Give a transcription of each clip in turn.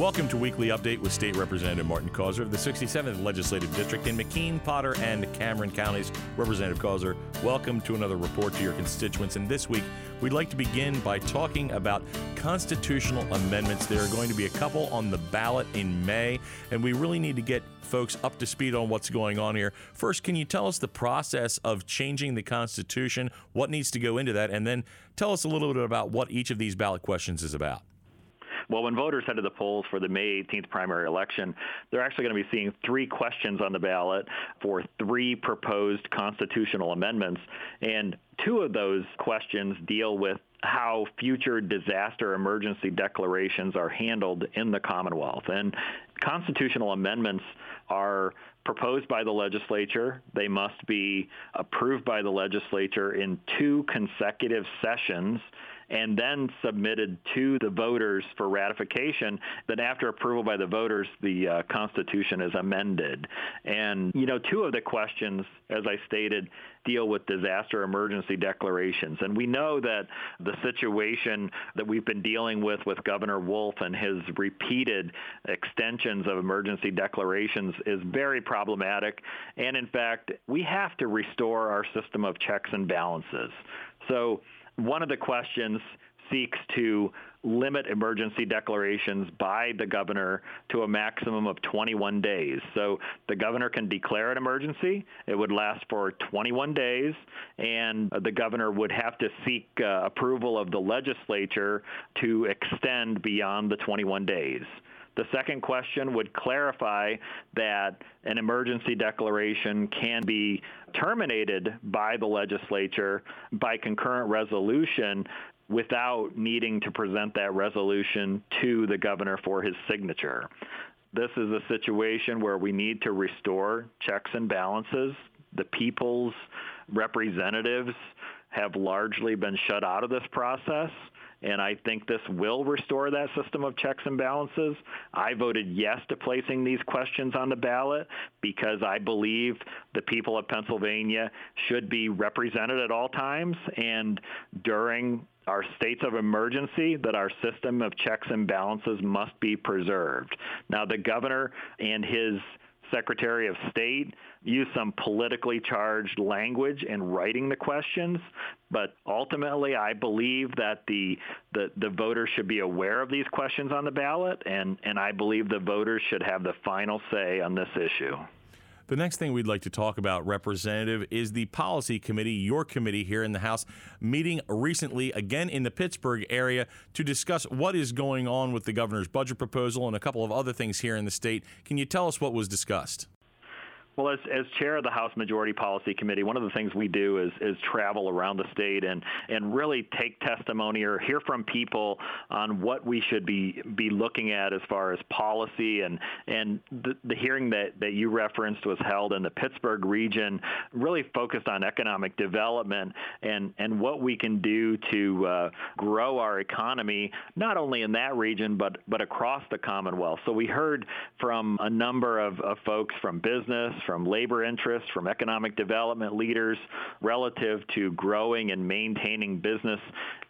Welcome to Weekly Update with State Representative Martin Causer of the 67th Legislative District in McKean, Potter, and Cameron counties. Representative Causer, welcome to another report to your constituents. And this week, we'd like to begin by talking about constitutional amendments. There are going to be a couple on the ballot in May, and we really need to get folks up to speed on what's going on here. First, can you tell us the process of changing the Constitution, what needs to go into that, and then tell us a little bit about what each of these ballot questions is about? Well, when voters head to the polls for the May 18th primary election, they're actually going to be seeing three questions on the ballot for three proposed constitutional amendments. And two of those questions deal with how future disaster emergency declarations are handled in the Commonwealth. And constitutional amendments are proposed by the legislature. They must be approved by the legislature in two consecutive sessions and then submitted to the voters for ratification. Then after approval by the voters, the uh, Constitution is amended. And, you know, two of the questions, as I stated, deal with disaster emergency declarations. And we know that the situation that we've been dealing with with Governor Wolf and his repeated extensions of emergency declarations is very problematic. And in fact, we have to restore our system of checks and balances. So one of the questions seeks to limit emergency declarations by the governor to a maximum of 21 days. So the governor can declare an emergency. It would last for 21 days, and the governor would have to seek uh, approval of the legislature to extend beyond the 21 days. The second question would clarify that an emergency declaration can be terminated by the legislature by concurrent resolution without needing to present that resolution to the governor for his signature. This is a situation where we need to restore checks and balances. The people's representatives have largely been shut out of this process and I think this will restore that system of checks and balances. I voted yes to placing these questions on the ballot because I believe the people of Pennsylvania should be represented at all times and during our states of emergency that our system of checks and balances must be preserved. Now, the governor and his Secretary of State used some politically charged language in writing the questions, but ultimately I believe that the, the, the voters should be aware of these questions on the ballot, and, and I believe the voters should have the final say on this issue. The next thing we'd like to talk about, Representative, is the policy committee, your committee here in the House, meeting recently again in the Pittsburgh area to discuss what is going on with the governor's budget proposal and a couple of other things here in the state. Can you tell us what was discussed? Well, as, as chair of the House Majority Policy Committee, one of the things we do is, is travel around the state and, and really take testimony or hear from people on what we should be, be looking at as far as policy. And, and the, the hearing that, that you referenced was held in the Pittsburgh region, really focused on economic development and, and what we can do to uh, grow our economy, not only in that region, but, but across the Commonwealth. So we heard from a number of, of folks from business, from labor interests, from economic development leaders relative to growing and maintaining business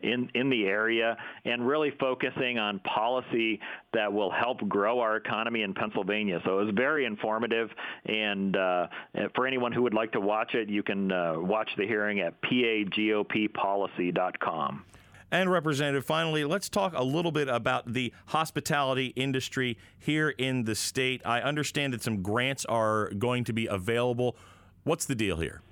in, in the area and really focusing on policy that will help grow our economy in Pennsylvania. So it was very informative. And uh, for anyone who would like to watch it, you can uh, watch the hearing at pagoppolicy.com. And Representative, finally, let's talk a little bit about the hospitality industry here in the state. I understand that some grants are going to be available. What's the deal here?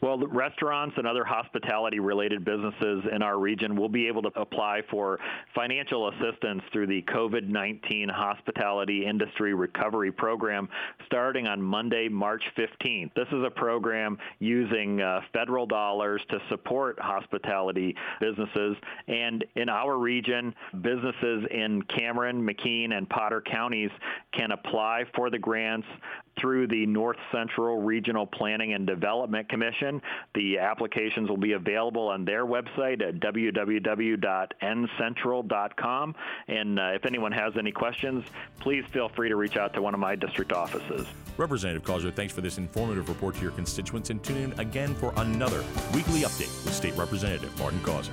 Well, restaurants and other hospitality-related businesses in our region will be able to apply for financial assistance through the COVID-19 Hospitality Industry Recovery Program starting on Monday, March 15th. This is a program using uh, federal dollars to support hospitality businesses. And in our region, businesses in Cameron, McKean, and Potter counties can apply for the grants through the North Central Regional Planning and Development Commission. The applications will be available on their website at www.ncentral.com. And uh, if anyone has any questions, please feel free to reach out to one of my district offices. Representative Causer, thanks for this informative report to your constituents and tune in again for another weekly update with State Representative Martin Causer.